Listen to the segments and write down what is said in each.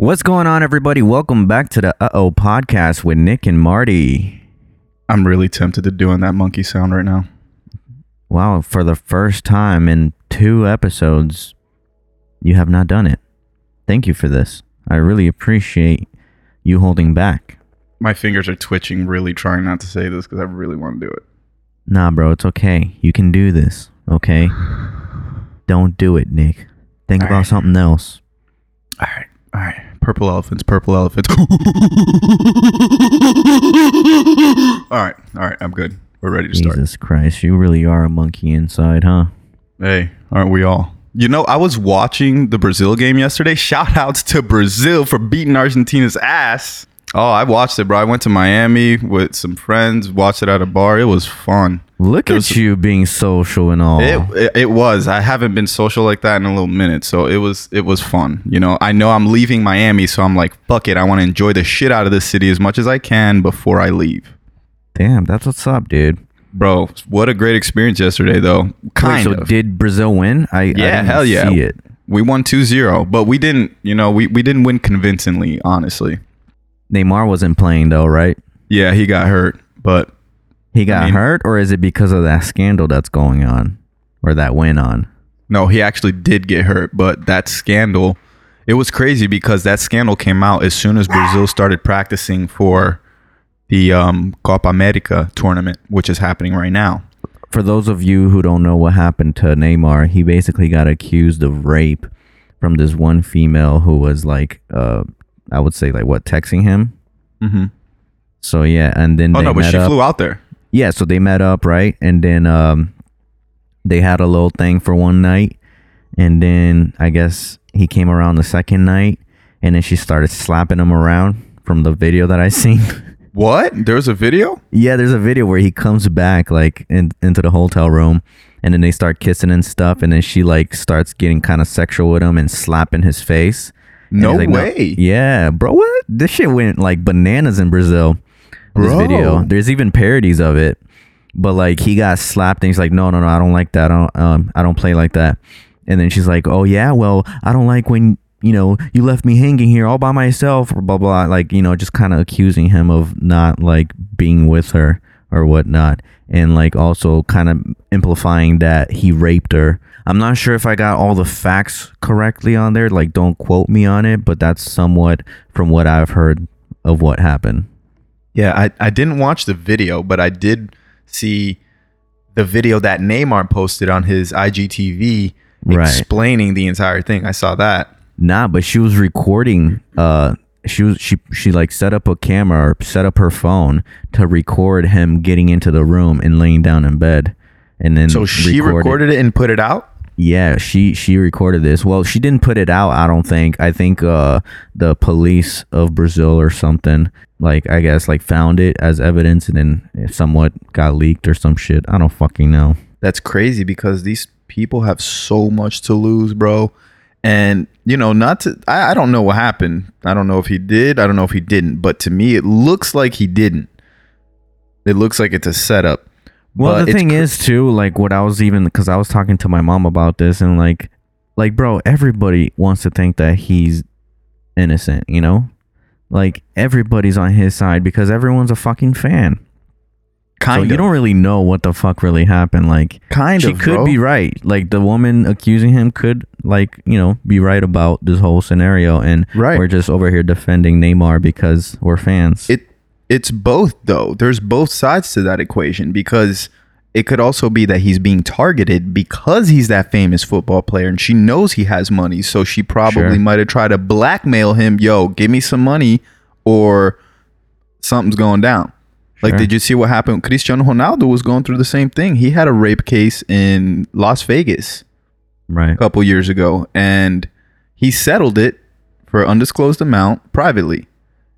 What's going on, everybody? Welcome back to the Uh Oh podcast with Nick and Marty. I'm really tempted to doing that monkey sound right now. Wow, for the first time in two episodes, you have not done it. Thank you for this. I really appreciate you holding back. My fingers are twitching, really trying not to say this because I really want to do it. Nah, bro, it's okay. You can do this, okay? Don't do it, Nick. Think All about right. something else. All right, all right. Purple elephants, purple elephants. all right, all right. I'm good. We're ready to start. Jesus Christ, you really are a monkey inside, huh? Hey, aren't we all? You know, I was watching the Brazil game yesterday. Shout outs to Brazil for beating Argentina's ass. Oh, I watched it, bro. I went to Miami with some friends, watched it at a bar. It was fun. Look at you being social and all. It, it it was. I haven't been social like that in a little minute, so it was it was fun. You know, I know I'm leaving Miami, so I'm like, fuck it. I want to enjoy the shit out of this city as much as I can before I leave. Damn, that's what's up, dude. Bro, what a great experience yesterday, though. Kind Wait, so of. did Brazil win? I I yeah, didn't hell yeah. See it. We won 2-0, but we didn't. You know, we we didn't win convincingly, honestly. Neymar wasn't playing though, right? Yeah, he got hurt, but He got mean- hurt, or is it because of that scandal that's going on, or that went on? No, he actually did get hurt, but that scandal, it was crazy because that scandal came out as soon as Brazil started practicing for the um, Copa America tournament, which is happening right now. For those of you who don't know what happened to Neymar, he basically got accused of rape from this one female who was like, uh, I would say like what texting him. Mm-hmm. So yeah, and then Oh no, but she up. flew out there. Yeah, so they met up, right? And then um they had a little thing for one night. And then I guess he came around the second night and then she started slapping him around from the video that I seen. What? There was a video? yeah, there's a video where he comes back like in, into the hotel room and then they start kissing and stuff and then she like starts getting kind of sexual with him and slapping his face. And No he's like, way. Yeah, bro, what? This shit went like bananas in Brazil. This Bro. video. There's even parodies of it. But like he got slapped and he's like, No, no, no, I don't like that. I don't um I don't play like that. And then she's like, Oh yeah, well, I don't like when you know, you left me hanging here all by myself or blah blah like, you know, just kinda accusing him of not like being with her or whatnot. And like also kind of amplifying that he raped her. I'm not sure if I got all the facts correctly on there. Like, don't quote me on it, but that's somewhat from what I've heard of what happened. Yeah, I, I didn't watch the video, but I did see the video that Neymar posted on his IGTV Right. explaining the entire thing. I saw that. Nah, but she was recording. Uh, she was she she like set up a camera or set up her phone to record him getting into the room and laying down in bed, and then So she recorded it and put it out? Yeah, she she recorded this. Well, she didn't put it out. I don't think. I think uh the police of Brazil or something like I guess like found it as evidence and then it somewhat got leaked or some shit. I don't fucking know. That's crazy because these people have so much to lose, bro. And you know, not to I, I don't know what happened. I don't know if he did, I don't know if he didn't, but to me it looks like he didn't. It looks like it's a setup. Well, But the thing cr- is too, like what I was even because I was talking to my mom about this, and like, like bro, everybody wants to think that he's innocent, you know, like everybody's on his side because everyone's a fucking fan. kind so of you don't really know what the fuck really happened. Like, kind she of could bro. be right. Like the woman accusing him could, like, you know, be right about this whole scenario, and Right. we're just over here defending Neymar because we're fans. it it's both though there's both sides to that equation because it could also be that he's being targeted because he's that famous football player and she knows he has money so she probably Sure. might have tried to blackmail him yo give me some money or something's going down. Like did you see what happened? Cristiano ronaldo was going through the same thing. He had a rape case in las vegas right. a couple years ago and he settled it for an undisclosed amount privately.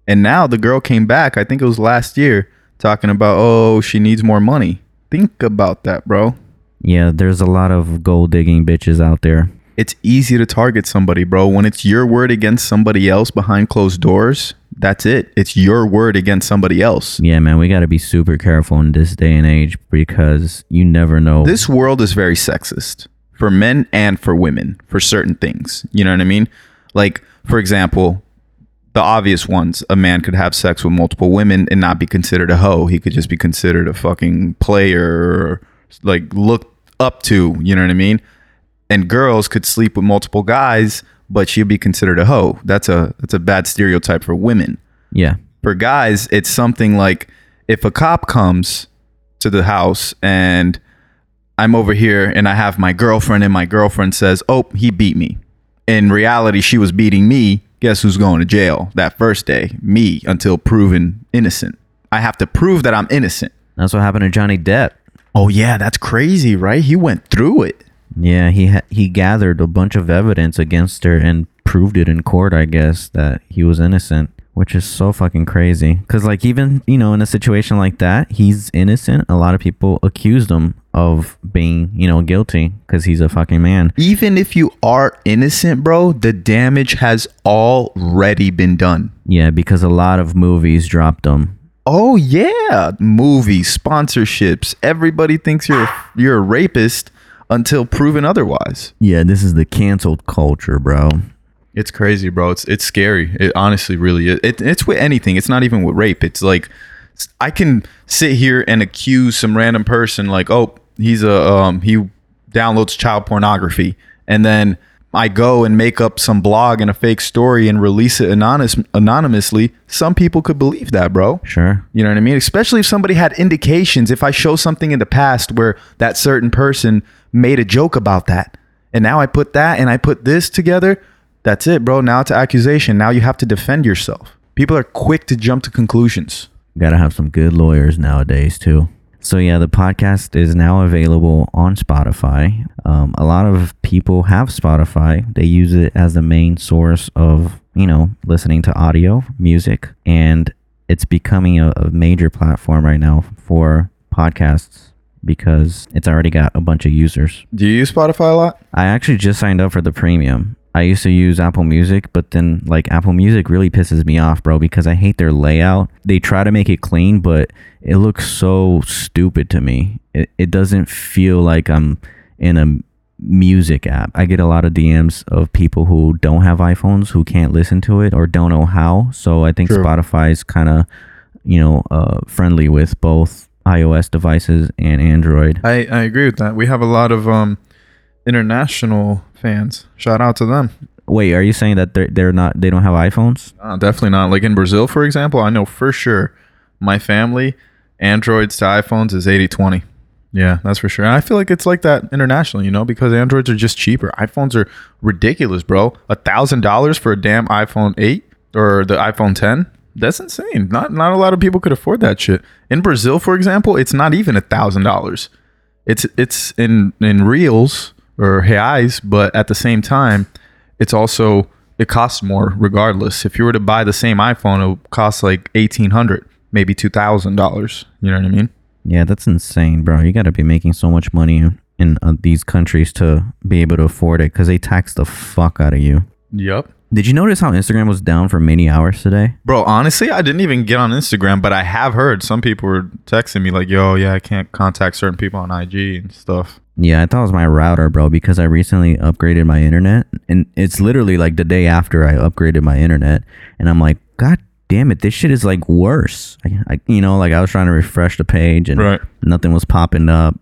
And now the girl came back i think it was last year talking about oh she needs more money think about that bro Yeah, there's a lot of gold digging bitches out there. it's easy to target somebody bro when it's your word against somebody else behind closed doors that's it it's your word against somebody else Yeah, man, we got to be super careful in this day and age because you never know. this world is very sexist for men and for women for certain things. You know what I mean? Like, for example, the obvious ones. A man could have sex with multiple women and not be considered a hoe. He could just be considered a fucking player or like looked up to, you know what I mean? And girls could sleep with multiple guys, but she'd be considered a hoe. That's a that's a bad stereotype for women. Yeah. For guys, it's something like if a cop comes to the house and I'm over here and I have my girlfriend and my girlfriend says, "Oh, he beat me." In reality, she was beating me. Guess who's going to jail that first day? Me until proven innocent. I have to prove that I'm innocent. That's what happened to Johnny Depp. Oh yeah, that's crazy, right? He went through it. Yeah, he ha- he gathered a bunch of evidence against her and proved it in court, I guess, that he was innocent, which is so fucking crazy. Cuz like even, you know, in a situation like that, he's innocent. A lot of people accused him of being, you know, guilty cuz he's a fucking man. Even if you are innocent, bro, the damage has already been done. Yeah, because a lot of movies dropped him. Oh yeah, movies, sponsorships. Everybody thinks you're you're a rapist until proven otherwise. Yeah, this is the canceled culture, bro. It's crazy, bro. It's it's scary. It honestly really is. It, it's with anything. It's not even with rape. It's like I can sit here and accuse some random person like, "Oh, he's a um he downloads child pornography." And then I go and make up some blog and a fake story and release it anonymous anonymously. Some people could believe that, bro. Sure. You know what I mean? Especially if somebody had indications. If I show something in the past where that certain person made a joke about that, and now I put that and I put this together, that's it, bro. Now it's accusation. Now you have to defend yourself. People are quick to jump to conclusions. Gotta have some good lawyers nowadays too. So yeah, the podcast is now available on Spotify. Um, a lot of people have Spotify. They use it as the main source of you know listening to audio, music, and it's becoming a, a major platform right now for podcasts because it's already got a bunch of users. Do you use Spotify a lot? I actually just signed up for the premium. I used to use Apple Music, but then like Apple Music really pisses me off, bro, because I hate their layout. They try to make it clean, but it looks so stupid to me. It, it doesn't feel like I'm in a music app. I get a lot of DMs of people who don't have iPhones who can't listen to it or don't know how. So I think True. Spotify is kind of, you know, uh, friendly with both iOS devices and Android. I, I agree with that. We have a lot of um international fans. Shout out to them. Wait, are you saying that they're they're not they don't have iPhones? Uh, definitely not. Like in Brazil, for example, I know for sure my family, Androids to iPhones is 80 20. Yeah, that's for sure. And I feel like it's like that internationally, you know, because Androids are just cheaper. iPhones are ridiculous, bro. A thousand dollars for a damn iPhone 8 or the iPhone 10. That's insane. Not not a lot of people could afford that shit. In Brazil, for example, it's not even a thousand dollars. It's it's in in reals or reais, but at the same time, it's also it costs more regardless. If you were to buy the same iPhone, it would cost like eighteen hundred, maybe two thousand dollars. You know what I mean? Yeah, that's insane, bro. You got to be making so much money in uh, these countries to be able to afford it because they tax the fuck out of you. Yep. Did you notice how Instagram was down for many hours today? Bro, honestly, I didn't even get on Instagram, but I have heard some people were texting me like, "Yo, yeah, I can't contact certain people on IG and stuff." Yeah, I thought it was my router, bro, because I recently upgraded my internet, and it's literally like the day after I upgraded my internet, and I'm like, God damn it, this shit is like worse. I, I you know, like I was trying to refresh the page, and Right. nothing was popping up.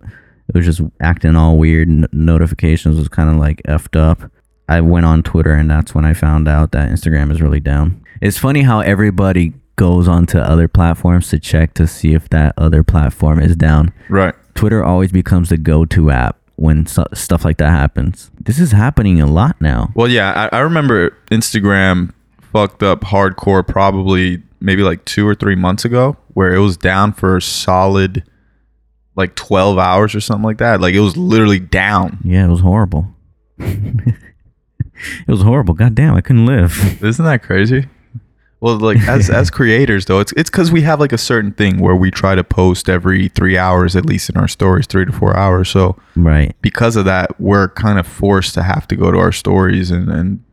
It was just acting all weird. N- notifications was kind of like effed up. I went on Twitter, and that's when I found out that Instagram is really down. It's funny how everybody goes onto other platforms to check to see if that other platform is down. Right. Twitter always becomes the go-to app when stuff like that happens. This is happening a lot now. Well, yeah, I, I remember Instagram fucked up hardcore probably maybe like two or three months ago, where it was down for a solid like twelve hours or something like that. Like it was literally down. Yeah, it was horrible. it was horrible. God damn, I couldn't live. Isn't that crazy? Well, like as as creators though, it's it's because we have like a certain thing where we try to post every three hours at least in our stories, three to four hours. So right. because of that, we're kind of forced to have to go to our stories and, and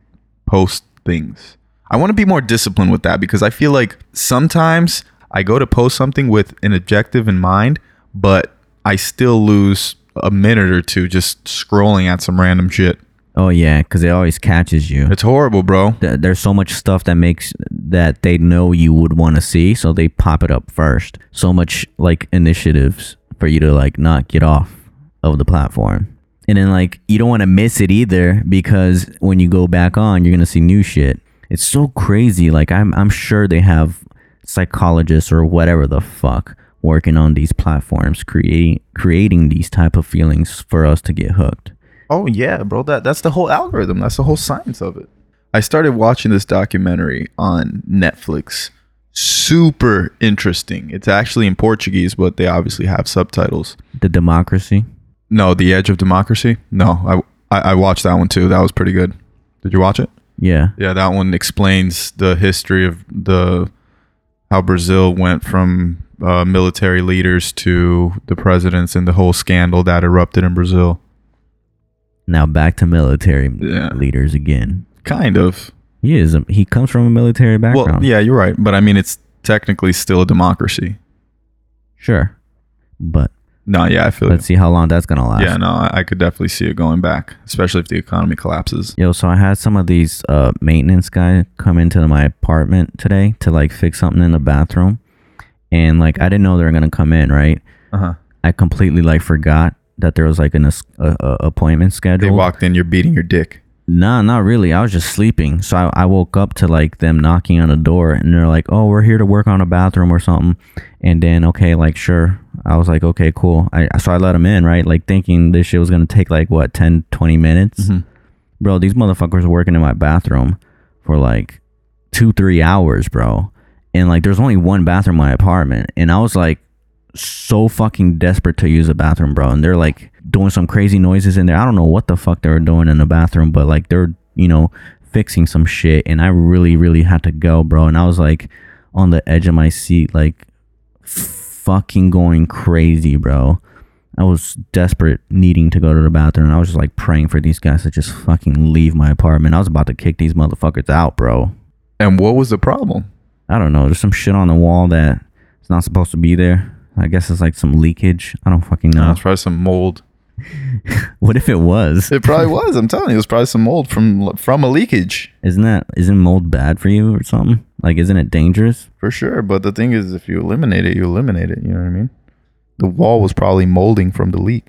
post things. I want to be more disciplined with that because I feel like sometimes I go to post something with an objective in mind, but I still lose a minute or two just scrolling at some random shit. Oh yeah, because it always catches you. It's horrible, bro. Th- There's so much stuff that makes that they know you would want to see, so they pop it up first. So much like initiatives for you to like not get off of the platform. And then like you don't want to miss it either because when you go back on, you're gonna see new shit. It's so crazy. Like I'm I'm sure they have psychologists or whatever the fuck working on these platforms, creating creating these type of feelings for us to get hooked. Oh yeah, bro. That that's the whole algorithm. That's the whole science of it. I started watching this documentary on Netflix. Super interesting. It's actually in Portuguese, but they obviously have subtitles. The democracy. No, The Edge of Democracy. No, I I, I watched that one too. That was pretty good. Did you watch it? Yeah. Yeah, that one explains the history of the how Brazil went from uh, military leaders to the presidents and the whole scandal that erupted in Brazil. Now back to military Yeah. leaders again. Kind of. He is. A, he comes from a military background. Well, yeah, you're right, but I mean, it's technically still a democracy. Sure. But No, yeah, I feel let's see how long that's gonna last. Yeah, no, I, I could definitely see it going back, especially if the economy collapses. Yo, so I had some of these uh, maintenance guy come into my apartment today to like fix something in the bathroom, and like I didn't know they were gonna come in. Right, Uh huh. I completely like forgot that there was like an a, a appointment schedule. They walked in, you're beating your dick. Nah, not really. I was just sleeping. So I, I woke up to like them knocking on the door and they're like, oh, we're here to work on a bathroom or something. And then, okay, like, sure. I was like, okay, cool. I, so I let them in, right? Like thinking this shit was going to take like what, 10, 20 minutes. Mhm. Bro, these motherfuckers were working in my bathroom for like two, three hours, bro. And like, there's only one bathroom in my apartment. And I was like, so fucking desperate to use a bathroom, bro. And they're like doing some crazy noises in there. I don't know what the fuck they were doing in the bathroom, but like they're, you know, fixing some shit. And I really, really had to go, bro. And I was like on the edge of my seat, like fucking going crazy, bro. I was desperate, needing to go to the bathroom. And I was just like praying for these guys to just fucking leave my apartment. I was about to kick these motherfuckers out, bro. And what was the problem? I don't know. There's some shit on the wall that it's not supposed to be there. I guess it's like some leakage. I don't fucking know. No, it's probably some mold. What if it was? It probably was. I'm telling you, it was probably some mold from from a leakage Isn't that isn't mold bad for you or something? Like, isn't it dangerous? for sure. But the thing is, if you eliminate it, you eliminate it. You know what I mean? The wall was probably molding from the leak.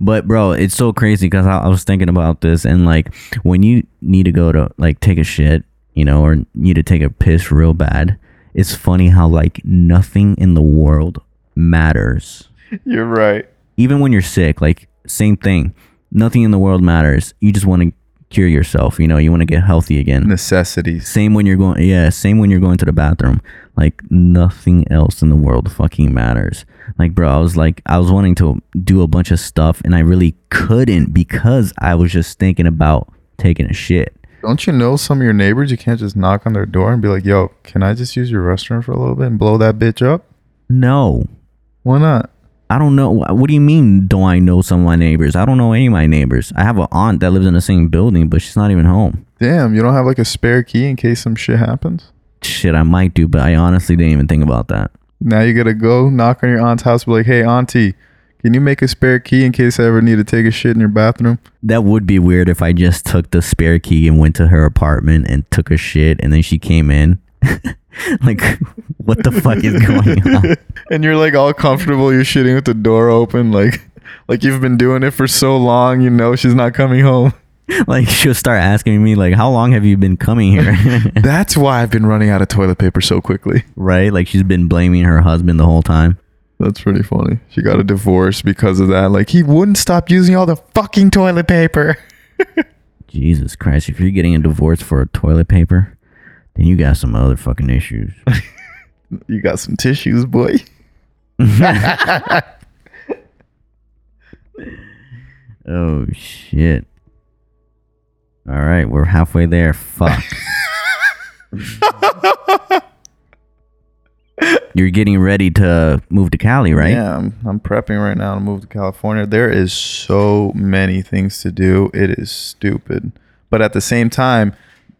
But bro, it's so crazy because I, I was thinking about this and like when you need to go to like take a shit, you know, or need to take a piss real bad. It's funny how like nothing in the world matters. You're right. Even when you're sick, like same thing. Nothing in the world matters. You just want to cure yourself. You know, you want to get healthy again. Necessities. Same when you're going, yeah, same when you're going to the bathroom. Like nothing else in the world fucking matters. Like, bro, I was like, I was wanting to do a bunch of stuff and I really couldn't because I was just thinking about taking a shit. Don't you know some of your neighbors? You can't just knock on their door and be like, "Yo, can I just use your restroom for a little bit and blow that bitch up?" No, Why not? I don't know. What do you mean, don't I know some of my neighbors? I don't know any of my neighbors. I have an aunt that lives in the same building, but she's not even home. Damn, you don't have like a spare key in case some shit happens. Shit, I might do, but I honestly didn't even think about that. Now you gotta go knock on your aunt's house, be like, "Hey, auntie, can you make a spare key in case I ever need to take a shit in your bathroom?" That would be weird if I just took the spare key and went to her apartment and took a shit and then she came in. like, what the fuck is going on? and you're like all comfortable. You're shitting with the door open, like like you've been doing it for so long. You know she's not coming home. Like, she'll start asking me, like, how long have you been coming here? That's why I've been running out of toilet paper so quickly. right? Like, she's been blaming her husband the whole time. That's pretty funny. She got a divorce because of that. Like he wouldn't stop using all the fucking toilet paper. Jesus Christ, if you're getting a divorce for a toilet paper, then you got some other fucking issues. You got some tissues, boy. oh, shit. All right, we're halfway there. Fuck. You're getting ready to move to Cali, right? Yeah, I'm, I'm prepping right now to move to California. There is so many things to do. It is stupid. But at the same time,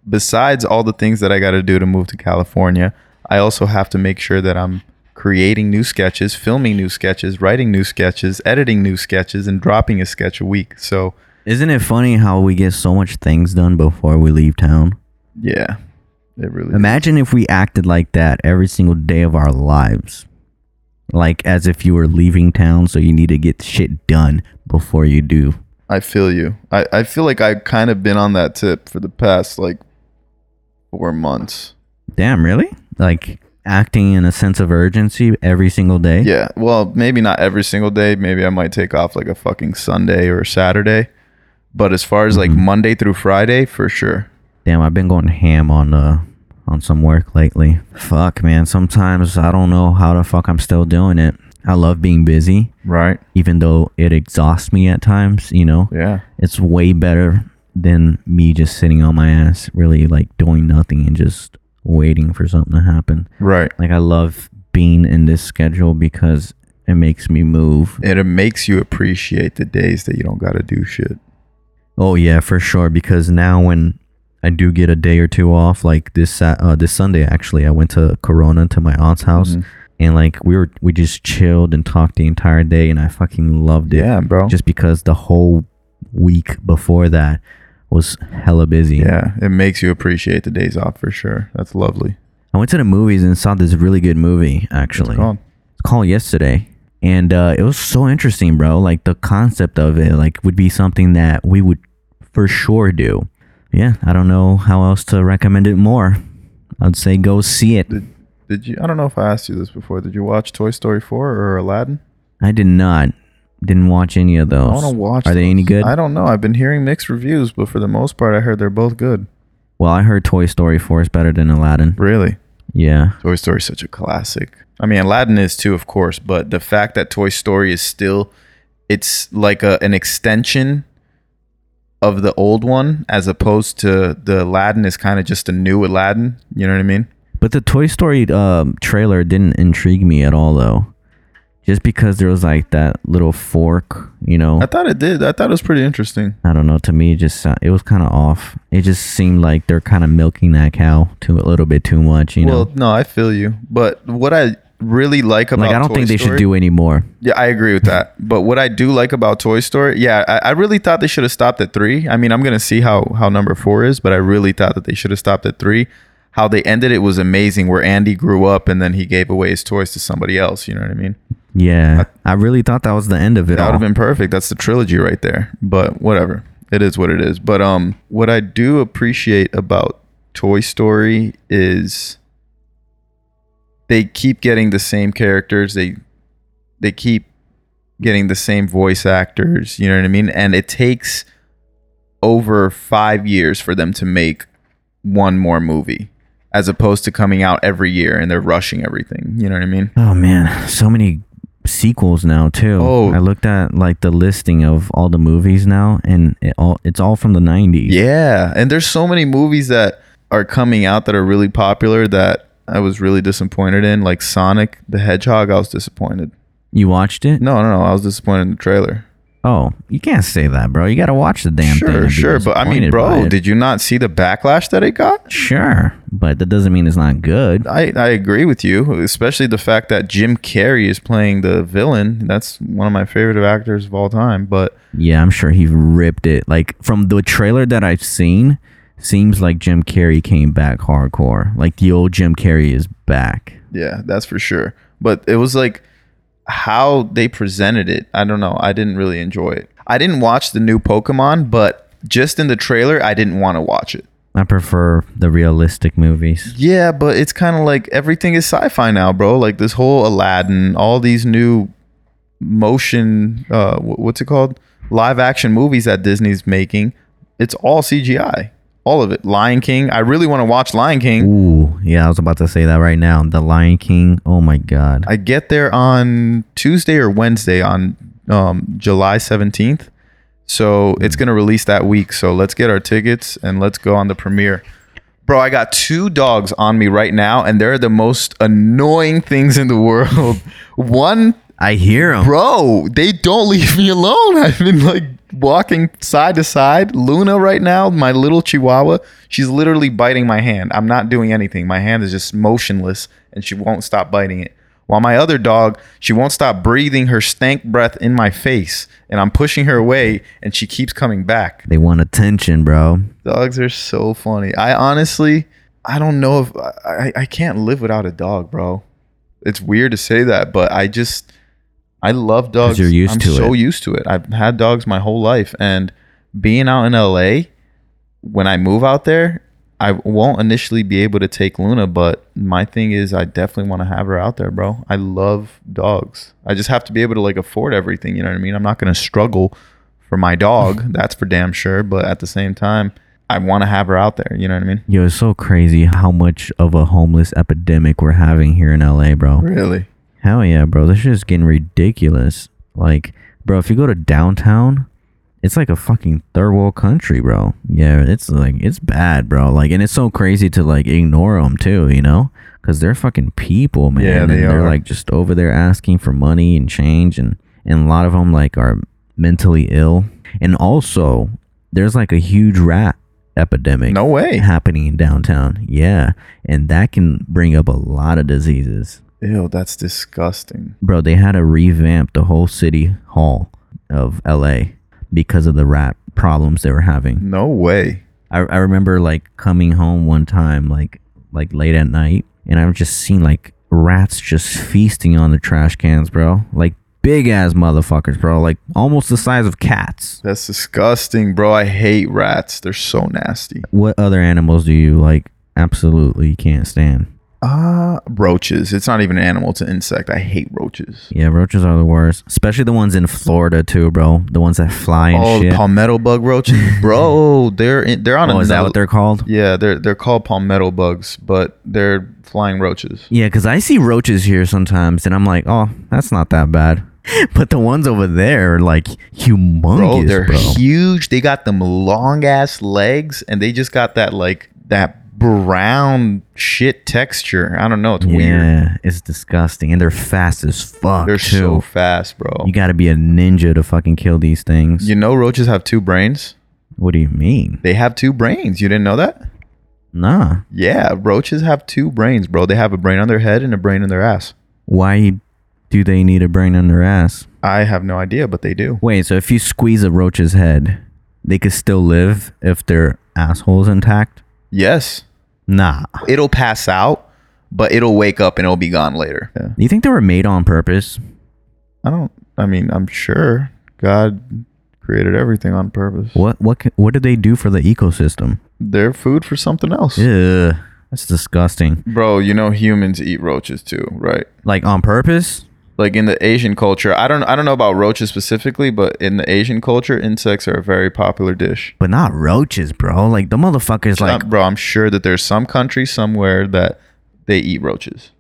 besides all the things that I got to do to move to California, I also have to make sure that I'm creating new sketches, filming new sketches, writing new sketches, editing new sketches, and dropping a sketch a week. So, Isn't it funny how we get so much things done before we leave town? yeah, It really. Imagine if we acted like that every single day of our lives. Like as if you were leaving town, so you need to get shit done before you do. I feel you. I, I feel like I've kind of been on that tip for the past like four months. Damn, really? Like acting in a sense of urgency every single day? Yeah. Well, maybe not every single day. Maybe I might take off like a fucking Sunday or Saturday. But as far as like Mhm. Monday through Friday, for sure. Damn, I've been going ham on uh on some work lately. Fuck, man. Sometimes I don't know how the fuck I'm still doing it. I love being busy, Right. even though it exhausts me at times, you know. Yeah. It's way better than me just sitting on my ass, really like doing nothing and just waiting for something to happen. Right. Like I love being in this schedule because it makes me move. And it makes you appreciate the days that you don't got to do shit. Oh yeah, for sure. Because now when I do get a day or two off, like this uh, this Sunday actually, I went to Corona to my aunt's house, Mhm. and like we were we just chilled and talked the entire day, and I fucking loved it. Yeah, bro. Just because the whole week before that was hella busy. yeah. It makes you appreciate the days off for sure. That's lovely. I went to the movies and saw this really good movie. Actually, It's called. It's called yesterday and uh, it was so interesting bro like the concept of it like would be something that we would for sure do yeah i don't know how else to recommend it more i'd say go see it Did, did you? I don't know if I asked you this before. Did you watch Toy Story 4 or Aladdin? i did not didn't watch any of those. I those want to watch. are they any good I don't know. I've been hearing mixed reviews, but for the most part, I heard they're both good. well i heard toy story 4 is better than aladdin Really? yeah Toy Story is such a classic. I mean, Aladdin is too, of course, but the fact that Toy Story is still, it's like a, an extension of the old one, as opposed to the Aladdin is kind of just a new Aladdin. You know what I mean? but the toy story um, trailer didn't intrigue me at all though just because there was like that little fork you know I thought it did. I thought it was pretty interesting. I don't know. To me, it just sou- it was kind of off. It just seemed like they're kind of milking that cow too a little bit too much. You know, well, no, I feel you. But what I really like about like I don't Toy think they should do any more. Yeah, I agree with that. But what I do like about Toy Story, yeah, I, I really thought they should have stopped at three. I mean, I'm gonna see how how number four is, but I really thought that they should have stopped at three. How they ended it was amazing. Where Andy grew up and then he gave away his toys to somebody else. You know what I mean? Yeah, I really thought that was the end of it That would have been perfect. That's the trilogy right there. But whatever, it is what it is. But um, what I do appreciate about Toy Story is they keep getting the same characters. They they keep getting the same voice actors. You know what I mean? And it takes over five years for them to make one more movie, as opposed to coming out every year and they're rushing everything. You know what I mean? oh man, so many sequels now too. Oh. I looked at like the listing of all the movies now, and it all it's all from the '90s. Yeah, and there's so many movies that are coming out that are really popular that I was really disappointed in. Like Sonic the Hedgehog, I was disappointed. You watched it? No, no, no, I was disappointed in the trailer. Oh, you can't say that, bro. You got to watch the damn thing. Sure, sure, but I mean, bro, did you not see the backlash that it got? Sure, but that doesn't mean it's not good. I, I agree with you, especially the fact that Jim Carrey is playing the villain. That's one of my favorite actors of all time. But Yeah, I'm sure he ripped it. Like from the trailer that I've seen, seems like Jim Carrey came back hardcore. Like the old Jim Carrey is back. Yeah, that's for sure. But it was like how they presented it. I don't know. I didn't really enjoy it. I didn't watch the new Pokemon, but just in the trailer, I didn't want to watch it. I prefer the realistic movies. Yeah, but it's kind of like everything is sci-fi now, bro. Like this whole Aladdin, all these new motion uh what's it called? Live action movies that Disney's making. It's all CGI. All of it. Lion King. I really want to watch Lion King. Ooh, yeah, I was about to say that right now. The Lion King. Oh my god. I get there on Tuesday or Wednesday on um, July 17th. So it's going to release that week. So let's get our tickets and let's go on the premiere. Bro, I got two dogs on me right now, and they're the most annoying things in the world. One, I hear them. bro, they don't leave me alone. I've been like walking side to side. Luna, right now, my little chihuahua, she's literally biting my hand. I'm not doing anything. My hand is just motionless, and she won't stop biting it. While my other dog, she won't stop breathing her stank breath in my face, and I'm pushing her away, and she keeps coming back. They want attention, bro. Dogs are so funny. I honestly, I don't know if I, I can't live without a dog, bro. It's weird to say that, but I just I love dogs. you're used I'm to so it. used to it. I've had dogs my whole life, and being out in LA, when I move out there, I won't initially be able to take Luna, but my thing is I definitely want to have her out there, bro. I love dogs. I just have to be able to like afford everything. You know what I mean? I'm not gonna struggle for my dog. that's for damn sure. But at the same time, I want to have her out there. You know what I mean? Yo, it's so crazy how much of a homeless epidemic we're having here in LA, bro. Really? Hell yeah, bro. This shit's getting ridiculous. Like, bro, if you go to downtown, it's like a fucking third world country, bro. Yeah, it's like it's bad, bro. Like, and it's so crazy to like ignore them too, you know, because they're fucking people, man. Yeah, they and they're are. like just over there asking for money and change, and and a lot of them like are mentally ill, and also there's like a huge rat epidemic No way. happening in downtown. Yeah, and that can bring up a lot of diseases Ew, that's disgusting. bro, they had to revamp the whole city hall of LA because of the rat problems they were having. No way. I, I remember like coming home one time, like like late at night, and I've just seen like rats just feasting on the trash cans, bro. Like big ass motherfuckers, bro. Like almost the size of cats. That's disgusting, bro. I hate rats. They're so nasty. What other animals do you like absolutely can't stand? Ah, roaches. It's not even an animal, it's an insect. I hate roaches. Yeah, roaches are the worst, especially the ones in Florida too, bro. The ones that fly and Oh, the shit. palmetto bug roaches, bro. They're in, they're on oh, is that what they're called? Yeah, they're they're called palmetto bugs, but they're flying roaches. Yeah, because I see roaches here sometimes, and I'm like, oh, that's not that bad. But the ones over there are like humongous, Bro, they're bro. huge. They got them long ass legs, and they just got that like that brown shit texture. I don't know. It's weird. yeah, it's disgusting, and they're fast as fuck They're too. so fast, bro. you got to be a ninja to fucking kill these things. You know, roaches have two brains. what do you mean? They have two brains. You didn't know that? Nah. Yeah, roaches have two brains, bro. They have a brain on their head and a brain in their ass. Why do they need a brain on their ass? I have no idea, but they do. Wait, so if you squeeze a roach's head, they could still live if their asshole's intact? Yes, Nah. it'll pass out, but it'll wake up and it'll be gone later. Yeah. You think they were made on purpose? I don't. I mean, I'm sure God created everything on purpose. What what ca- what did they do for the ecosystem? They're food for something else, Yeah, that's disgusting. bro. You know, humans eat roaches too, right? Like on purpose? Like in the Asian culture, I don't. I don't know about roaches specifically, but in the Asian culture, insects are a very popular dish. But not roaches, bro. Like the motherfuckers like bro, I'm sure that there's some country somewhere that they eat roaches.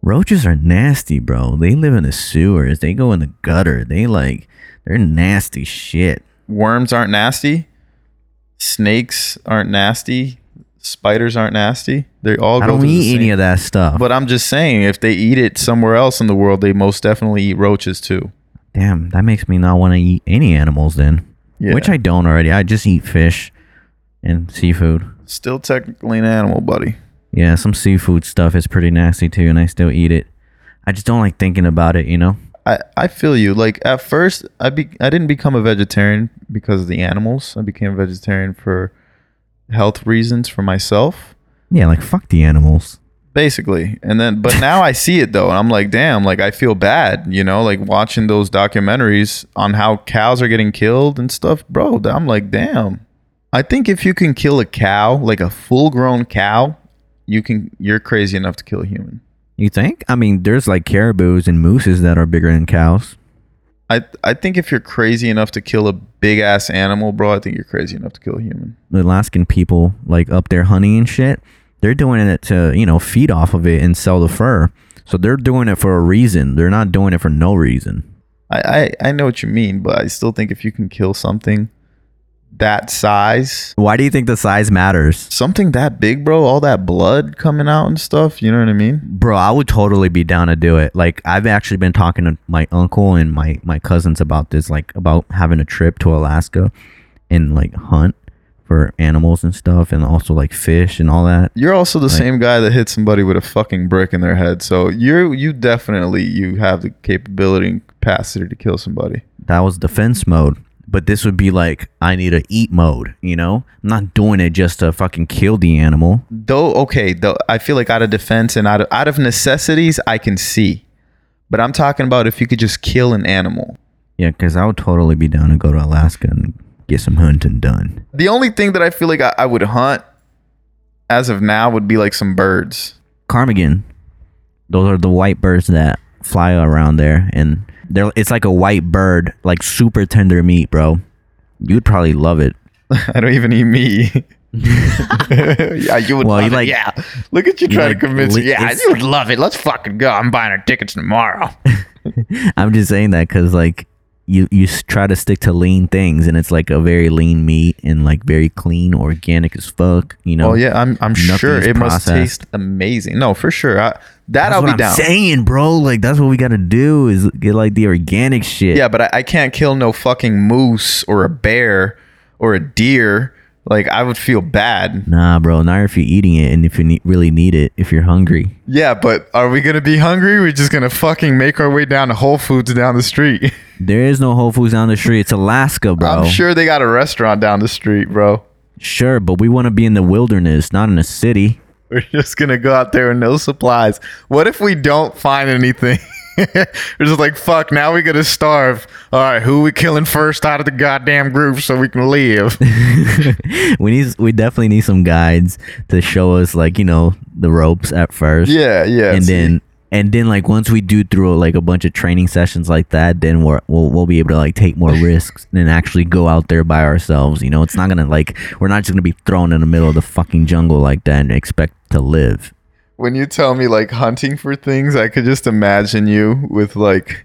roaches are nasty, bro. They live in the sewers. They go in the gutter. They like they're nasty shit. Worms aren't nasty. Snakes aren't nasty. Spiders aren't nasty. They all I go don't eat any of that stuff. But I'm just saying, if they eat it somewhere else in the world, they most definitely eat roaches too. Damn, that makes me not want to eat any animals then. Yeah. Which I don't already. I just eat fish and seafood. Still technically an animal, buddy. Yeah, some seafood stuff is pretty nasty too, and I still eat it. I just don't like thinking about it, you know? I, I feel you. Like at first, I be I didn't become a vegetarian because of the animals. I became a vegetarian for health reasons for myself, Yeah, like fuck the animals. basically. And then, but now I see it though, and I'm like, damn, like I feel bad, you know, like watching those documentaries on how cows are getting killed and stuff, bro. I'm like, damn. I think if you can kill a cow, like a full grown cow, you can. You're crazy enough to kill a human. You think? I mean, there's like caribous and mooses that are bigger than cows. I I think if you're crazy enough to kill a big ass animal, bro, I think you're crazy enough to kill a human. The Alaskan people, like up there hunting and shit, they're doing it to, you know, feed off of it and sell the fur. So they're doing it for a reason. They're not doing it for no reason. I, I I know what you mean, but I still think if you can kill something that size, Why do you think the size matters? something that big, bro, all that blood coming out and stuff, you know what I mean? Bro, I would totally be down to do it. Like I've actually been talking to my uncle and my my cousins about this, like about having a trip to Alaska and like hunt for animals and stuff and also like fish and all that. You're also the Like- same guy that hit somebody with a fucking brick in their head. So you're you definitely you have the capability and capacity to kill somebody. That was defense mode. But this would be like I need a eat mode. You know, I'm not doing it just to fucking kill the animal. Though okay, though I feel like out of defense and out of out of necessities, I can see. But I'm talking about if you could just kill an animal. Yeah, because I would totally be down to go to Alaska and get some hunting done. The only thing that I feel like I, I would hunt as of now would be like some birds. Ptarmigan. Those are the white birds that fly around there, and they're it's like a white bird, like super tender meat, bro. You'd probably love it. I don't even eat meat. yeah, you would Well, love you it. like- yeah, look at you you trying like to convince me. li- Yeah, you would love it. Let's fucking go. I'm buying our tickets tomorrow. I'm just saying that because like you you try to stick to lean things, and it's like a very lean meat and like very clean, organic as fuck. You know. Oh yeah, I'm I'm sure it must taste amazing. No, for sure. I, that That's I'll be I'm down. saying, bro. Like that's what we gotta do is get like the organic shit. Yeah, but I, I can't kill no fucking moose or a bear or a deer. Like I would feel bad. Nah, bro. Not if you're eating it and if you ne- really need it. If you're hungry. Yeah, but are we gonna be hungry? We're just gonna fucking make our way down to Whole Foods down the street. There is no Whole Foods down the street. It's Alaska, bro. I'm sure they got a restaurant down the street, bro. Sure, but we want to be in the wilderness, not in a city. We're just gonna go out there with no supplies. What if we don't find anything? We're just like, fuck, now we gotta starve. All right, who we killing first out of the goddamn group so we can live? we need, we definitely need some guides to show us, like you know, the ropes at first. yeah, yeah. and then and then like once we do through like a bunch of training sessions like that then we're, we'll we'll be able to like take more risks and actually go out there by ourselves you know it's not gonna like we're not just gonna be thrown in the middle of the fucking jungle like that and expect to live when you tell me like hunting for things, I could just imagine you with like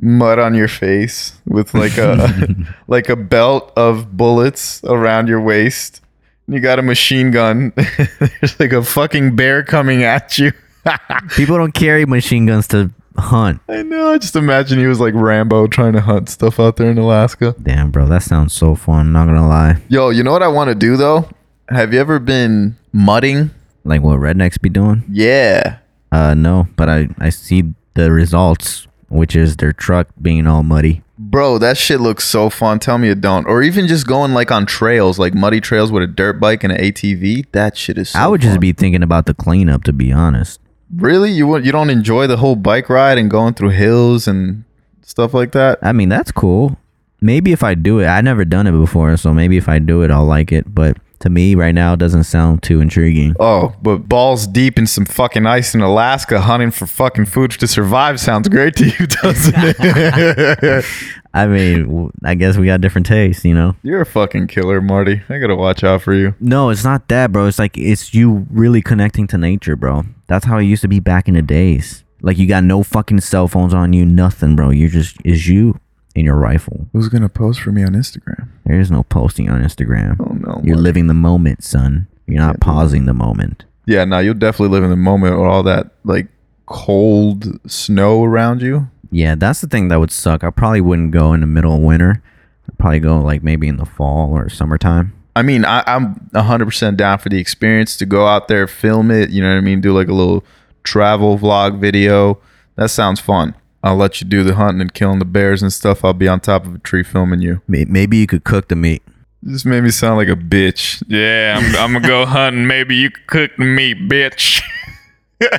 mud on your face, with like a like a belt of bullets around your waist. You got a machine gun. There's like a fucking bear coming at you. people don't carry machine guns to hunt I know. I just imagine you was like Rambo trying to hunt stuff out there in Alaska. damn bro that sounds so fun not gonna lie Yo, you know what I want to do though? Have you ever been mudding? Like what rednecks be doing Yeah. uh no but i i see the results which is their truck being all muddy Bro, that shit looks so fun. Tell me it don't. Or even just going like on trails, like muddy trails with a dirt bike and an ATV. That shit is so i would fun. just be thinking about the cleanup to be honest Really? You would you don't enjoy the whole bike ride and going through hills and stuff like that? I mean, that's cool. Maybe if I do it, I never done it before, so maybe if I do it, I'll like it. But to me, right now, it doesn't sound too intriguing. Oh, but balls deep in some fucking ice in Alaska hunting for fucking food to survive sounds great to you, doesn't it? I mean, I guess we got different tastes, you know. You're a fucking killer, Marty. I gotta watch out for you. No, it's not that, bro. It's like it's you really connecting to nature, bro. That's how it used to be back in the days. Like you got no fucking cell phones on you, nothing, bro. You're just is you and your rifle. Who's gonna post for me on Instagram? There is no posting on Instagram. Oh no. You're Marty. living the moment, son. You're not pausing the moment. Yeah, no, you'll definitely live in the moment with all that like cold snow around you. Yeah, that's the thing that would suck. I probably wouldn't go in the middle of winter. I'd probably go like maybe in the fall or summertime. I mean, I, I'm 100% down for the experience to go out there, film it, you know what I mean? Do like a little travel vlog video. That sounds fun. I'll let you do the hunting and killing the bears and stuff. I'll be on top of a tree filming you. May- Maybe you could cook the meat. This made me sound like a bitch. Yeah, I'm, I'm gonna go hunting. Maybe you could cook the meat, bitch.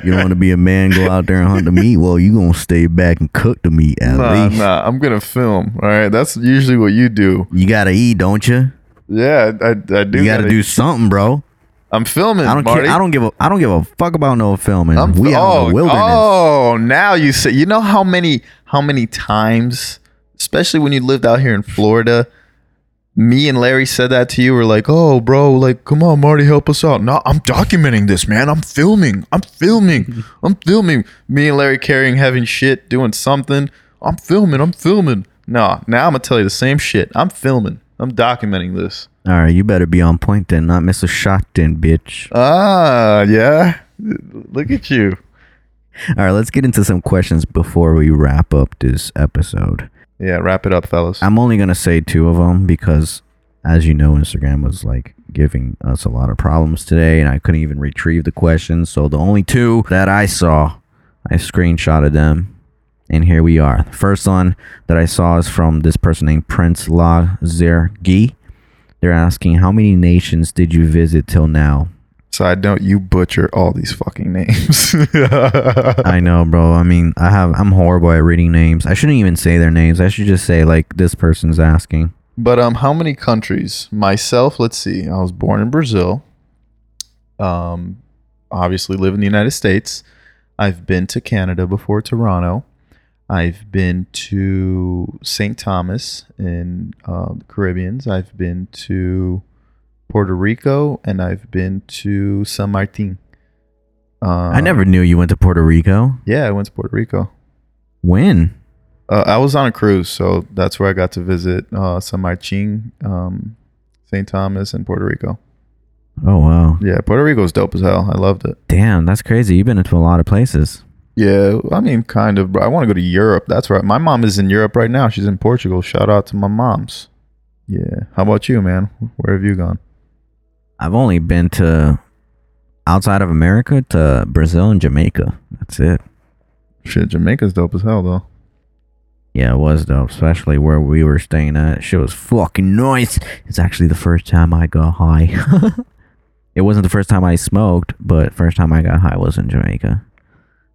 You don't want to be a man, go out there and hunt the meat. Well, you gonna stay back and cook the meat at Nah, least. nah, I'm gonna film. All right, that's usually what you do. You gotta eat, don't you? Yeah, I, I do. You gotta, do something, bro. I'm filming. I don't Marty. care. I don't give a. I don't give a fuck about no filming. I'm we fi- out in oh, the wilderness. Oh, now you say you know how many how many times, especially when you lived out here in Florida, me and Larry said that to you. We're like, oh, bro, like, come on, Marty, help us out. No, I'm documenting this, man. I'm filming. I'm filming. I'm filming. Me and Larry carrying heavy shit, doing something. I'm filming. I'm filming. No, now I'm gonna tell you the same shit. I'm filming. I'm documenting this. All right, you better be on point then, not miss a shot then, bitch. Ah, yeah. Look at you. All right, let's get into some questions before we wrap up this episode. Yeah, wrap it up, fellas. I'm only gonna say two of them because, as you know, Instagram was like giving us a lot of problems today, and I couldn't even retrieve the questions. So the only two that I saw, I screenshotted them, And here we are. The first one that I saw is from this person named Prince La Zergi. They're asking, How many nations did you visit till now? Side note, you butcher all these fucking names. I know, bro. I mean, I have I'm horrible at reading names. I shouldn't even say their names. I should just say like this person's asking. But um, how many countries? Myself, let's see. I was born in Brazil. Um, obviously live in the United States. I've been to Canada before, Toronto. I've been to St. Thomas in uh, the Caribbeans. I've been to Puerto Rico, and I've been to San Martin. Uh, I never knew you went to Puerto Rico. Yeah, I went to Puerto Rico. When? Uh, I was on a cruise, so that's where I got to visit uh, San Martin, um, St. Thomas, and Puerto Rico. Oh wow. Yeah, Puerto Rico's dope as hell. I loved it. Damn, that's crazy. You've been into a lot of places. Yeah, I mean, kind of. Bro. I want to go to Europe. That's right. My mom is in Europe right now. She's in Portugal. Shout out to my moms. Yeah. How about you, man? Where have you gone? I've only been to outside of America to Brazil and Jamaica. That's it. Shit, Jamaica's dope as hell, though. Yeah, it was dope, especially where we were staying at. Shit was fucking nice. It's actually the first time I got high. it wasn't the first time I smoked, but first time I got high was in Jamaica.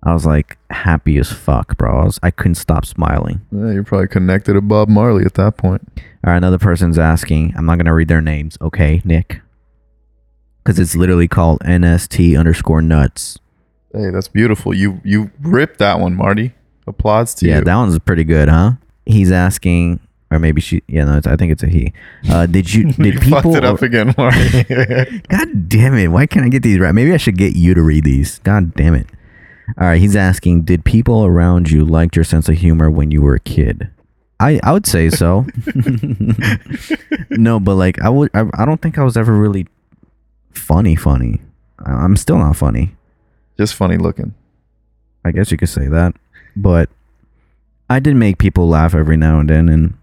I was like happy as fuck, bro. I, was, I couldn't stop smiling. Yeah, you're probably connected to Bob Marley at that point. All right, another person's asking. I'm not gonna read their names, okay, Nick? Because it's literally called NST underscore nuts. Hey, that's beautiful. You you ripped that one, Marty. Applause to yeah, you. Yeah, that one's pretty good, huh? He's asking, or maybe she. Yeah, no, it's, I think it's a he. Uh, did you? Did you people? fucked it up again, Marty. God damn it! Why can't I get these right? Maybe I should get you to read these. God damn it! All right, he's asking, did people around you like your sense of humor when you were a kid? I I would say so. no, but like I would. I, I don't think I was ever really funny. Funny. I'm still not funny. Just funny looking. I guess you could say that. But I did make people laugh every now and then, and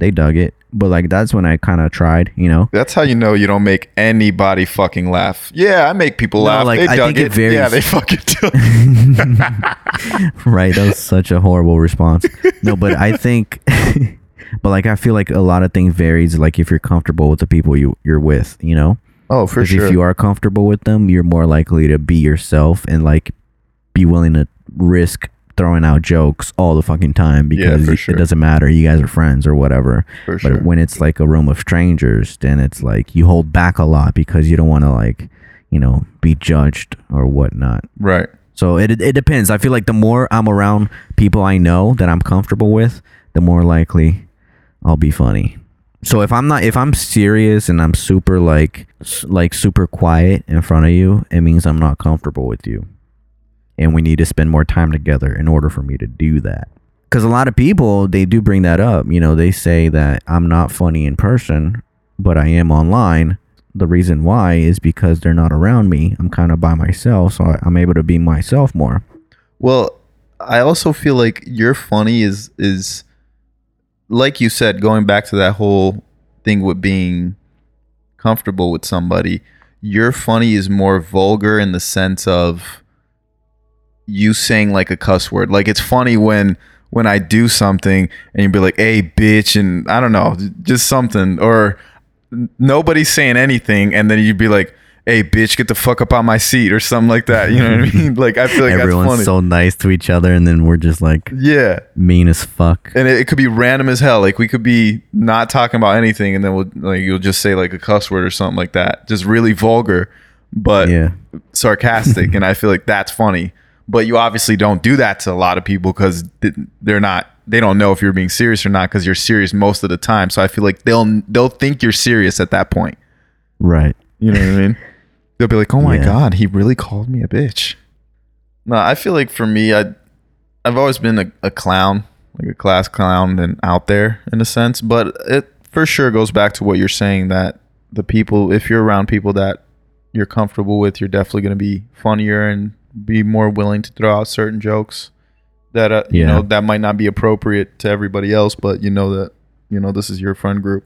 they dug it. But like that's when I kind of tried, you know. That's how you know you don't make anybody fucking laugh. Yeah, I make people No, laugh. like, they I dug it varies. Yeah, they fucking do. right, that was such a horrible response. No, but I think, but like I feel like a lot of things varies. Like if you're comfortable with the people you you're with, you know. oh, for sure. if you are comfortable with them, you're more likely to be yourself and like be willing to risk throwing out jokes all the fucking time because for y- sure. it doesn't matter. You guys are friends or whatever. for But sure. when it's like a room of strangers, then it's like you hold back a lot because you don't want to like, you know, be judged or whatnot. right. So it it depends. I feel like the more I'm around people I know that I'm comfortable with, the more likely I'll be funny. So if I'm not if I'm serious and I'm super like like super quiet in front of you, it means I'm not comfortable with you. And we need to spend more time together in order for me to do that. Cuz a lot of people they do bring that up, you know, they say that I'm not funny in person, but I am online the reason why is because they're not around me. I'm kind of by myself, so I'm able to be myself more. Well, I also feel like your funny is is like you said, going back to that whole thing with being comfortable with somebody. Your funny is more vulgar in the sense of you saying like a cuss word. Like it's funny when when I do something and you'd be like, "Hey, bitch," and I don't know, just something, or nobody's saying anything, and then you'd be like, "Hey, bitch, get the fuck up on my seat," or something like that. You know what I mean? Like I feel like Everyone's that's funny. so nice to each other, and then we're just like yeah, mean as fuck. and it, it could be random as hell. Like we could be not talking about anything, and then we'll like you'll just say like a cuss word or something like that, just really vulgar, but Yeah, sarcastic, and I feel like that's funny. But you obviously don't do that to a lot of people because they're not. They don't know if you're being serious or not because you're serious most of the time. So I feel like they'll they'll think you're serious at that point. right. You know what I mean? They'll be like, "Oh my Yeah. god, he really called me a bitch." No, I feel like for me, I I've always been a, a clown, like a class clown, and out there in a sense. But it for sure goes back to what you're saying that the people, if you're around people that you're comfortable with, you're definitely going to be funnier and be more willing to throw out certain jokes that uh, you know that might not be appropriate to everybody else, but you know that you know this is your friend group.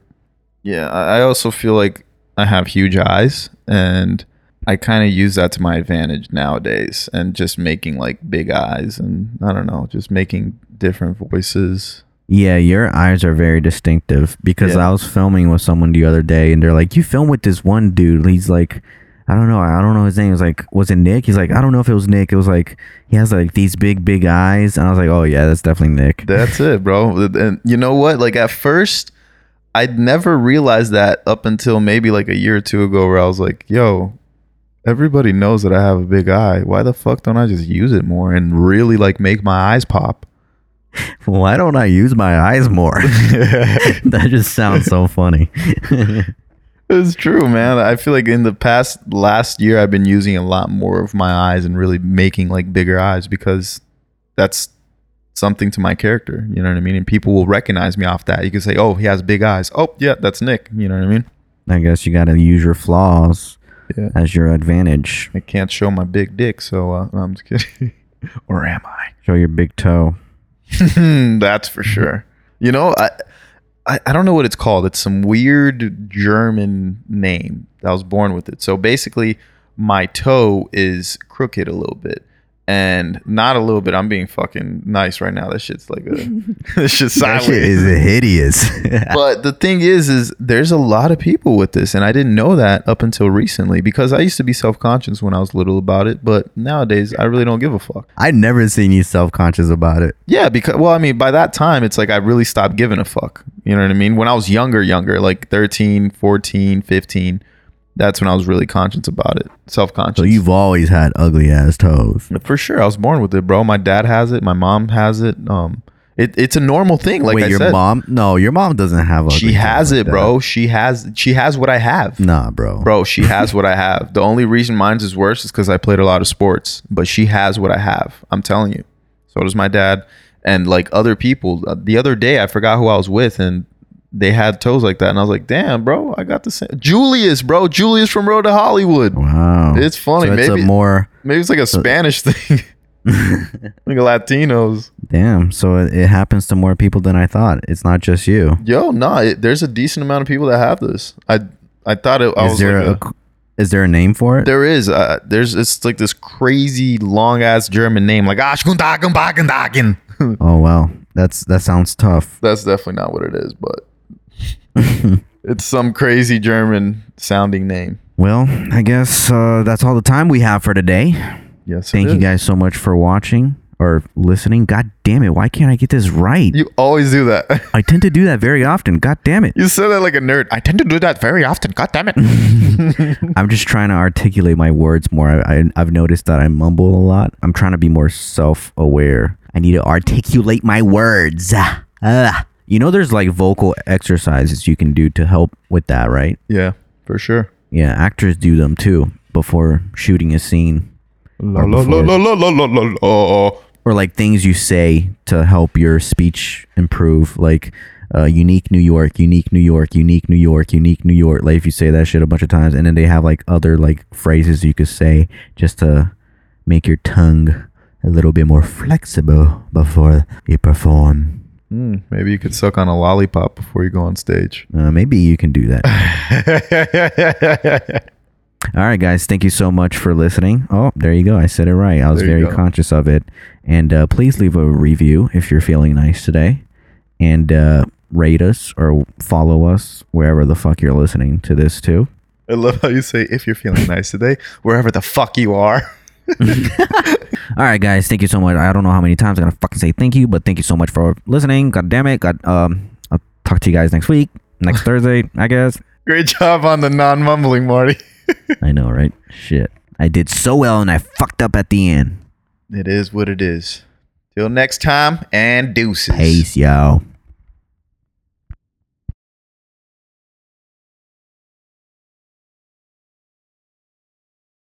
Yeah, I I also feel like I have huge eyes, and I kind of use that to my advantage nowadays, and just making like big eyes, and I don't know, just making different voices. Yeah, your eyes are very distinctive because Yeah. I was filming with someone the other day and they're like, You film with this one dude. He's like, I don't know. I don't know his name. It was like, Was it Nick? He's like, I don't know if it was Nick. It was like, he has like these big, big eyes. And I was like, Oh, yeah, that's definitely Nick. That's it, bro. And you know what? Like at first, I'd never realized that up until maybe like a year or two ago, where I was like, "Yo, everybody knows that I have a big eye. Why the fuck don't I just use it more and really like make my eyes pop?" Why don't I use my eyes more? that just sounds so funny. It's true, man. I feel like in the past last year, I've been using a lot more of my eyes and really making like bigger eyes because that's something to my character. You know what I mean? And people will recognize me off that. You can say, "Oh, he has big eyes." Oh, yeah, that's Nick. You know what I mean? I guess you got to use your flaws Yeah. as your advantage. I can't show my big dick, so uh, I'm just kidding. or am I? Show your big toe. That's for sure. You know, I, I I don't know what it's called. It's some weird German name. I was born with it. So basically, my toe is crooked a little bit. And not a little bit. I'm being fucking nice right now. That shit's like a this shit's That shit is hideous. but the thing is is there's a lot of people with this and i didn't know that up until recently because i used to be self-conscious when i was little about it but nowadays i really don't give a fuck I'd never seen you self conscious about it. yeah because well i mean by that time it's like i really stopped giving a fuck you know what i mean when i was younger younger like 13 14 15 that's when i was really conscious about it self-conscious So you've always had ugly ass toes. for sure i was born with it bro my dad has it my mom has it um it, it's a normal thing like Wait, i your said mom? No, your mom doesn't have ugly she toes has like it that. bro she has she has what i have Nah, bro. Bro, she has what I have. The only reason mine's is worse is because I played a lot of sports, but she has what I have. I'm telling you. So does my dad and like other people. The other day, I forgot who I was with, and they had toes like that, and I was like, "Damn, bro, I got the same." Julius, bro, Julius from Road to Hollywood. Wow. It's funny. So it's maybe a more maybe it's like a Spanish thing, like Latinos. damn. So it, it happens to more people than I thought. It's not just you. Yo, nah, it, there's a decent amount of people that have this. I I thought it. I Is was there like a, is there a name for it? There is. Uh, there's it's like this crazy long ass German name, like oh wow, that's that sounds tough. That's definitely not what it is, but it's some crazy German sounding name. Well, I guess uh, that's all the time we have for today. Yes. Thank you guys so much for watching or listening. God damn it, why can't I get this right? You always do that. I tend to do that very often. God damn it. you said that like a nerd. I tend to do that very often. God damn it. I'm just trying to articulate my words more. I, I, I've noticed that I mumble a lot. I'm trying to be more self aware. I need to articulate my words. Ah. You know, there's like vocal exercises you can do to help with that, right? Yeah, for sure. Yeah, actors do them too before shooting a scene. Or, or like things you say to help your speech improve, like uh, unique New York, unique New York, unique New York, unique New York. Like if you say that shit a bunch of times, and then they have like other like phrases you could say just to make your tongue a little bit more flexible before you perform. Hmm, maybe you could suck on a lollipop before you go on stage. Uh, maybe you can do that. All right, guys. Thank you so much for listening. Oh, there you go. I said it right. I was very go. conscious of it. And uh, please leave a review if you're feeling nice today. And uh, rate us or follow us wherever the fuck you're listening to this too. I love how you say if you're feeling nice today, wherever the fuck you are. All right, guys. Thank you so much. I don't know how many times I'm gonna fucking say thank you, but thank you so much for listening. God damn it. God, um, I'll talk to you guys next week, next Thursday, I guess. Great job on the non-mumbling, Marty. I know, right? Shit. I did so well, and I fucked up at the end. It is what it is. Till next time, and deuces. Peace, y'all.